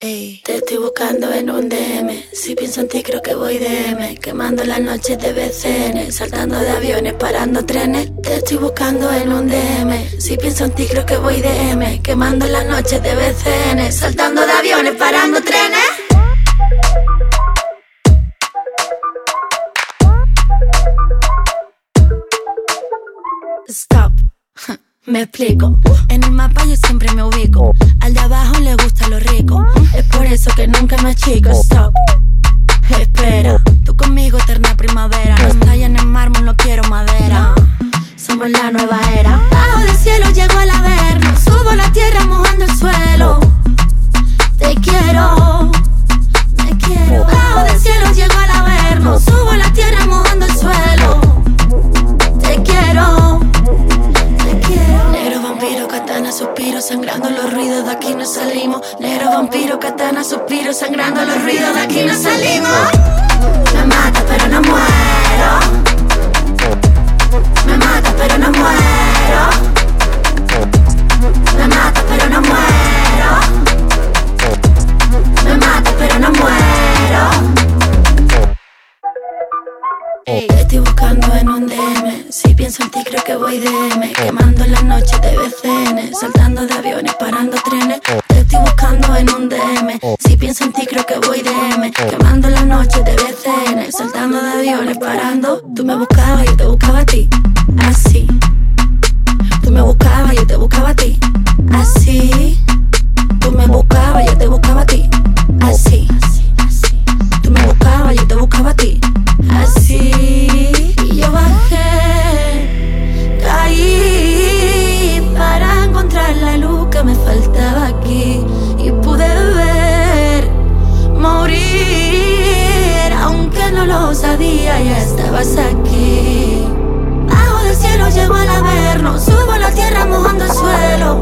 Te estoy buscando en un DM. Si pienso en ti, creo que voy DM. Quemando las noches de BCN. Saltando de aviones, parando trenes. Te estoy buscando en un DM. Si pienso en ti, creo que voy DM. Quemando las noches de BCN. Saltando de aviones, parando trenes. Stop. Me explico. En el mapa yo siempre me ubico. Al de abajo le gusta lo rico. Es por eso que nunca me achico. Stop. Espera. Tú conmigo, eterna primavera. No estalla en mármol, no quiero madera. Somos la nueva suspiro, sangrando los ruidos, de aquí no salimos. Negro vampiro, katana, suspiro, sangrando los ruidos, de aquí no salimos. Ey, te estoy buscando en un DM. Si pienso en ti, creo que voy DM. Quemando las noches de BCN. Saltando de aviones, parando trenes. Te estoy buscando en un DM. Si pienso en ti, creo que voy DM. Quemando las noches de BCN. Saltando de aviones, parando. Tú me buscabas, yo te buscaba a ti. Así. aquí. Bajo del cielo llego al averno, subo a la tierra mojando el suelo.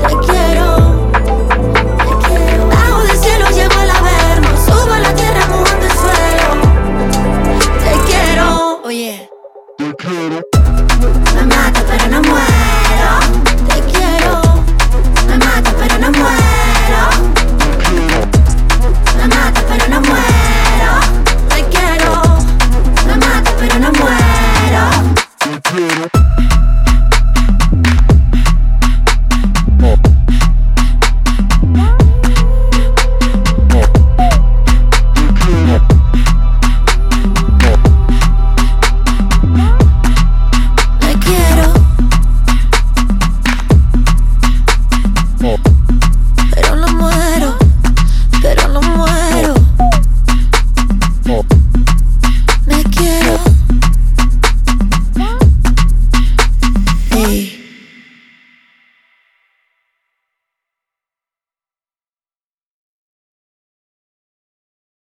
Te quiero, te quiero. Bajo del cielo llego al averno, subo a la tierra mojando el suelo. Te quiero, oye. Te quiero.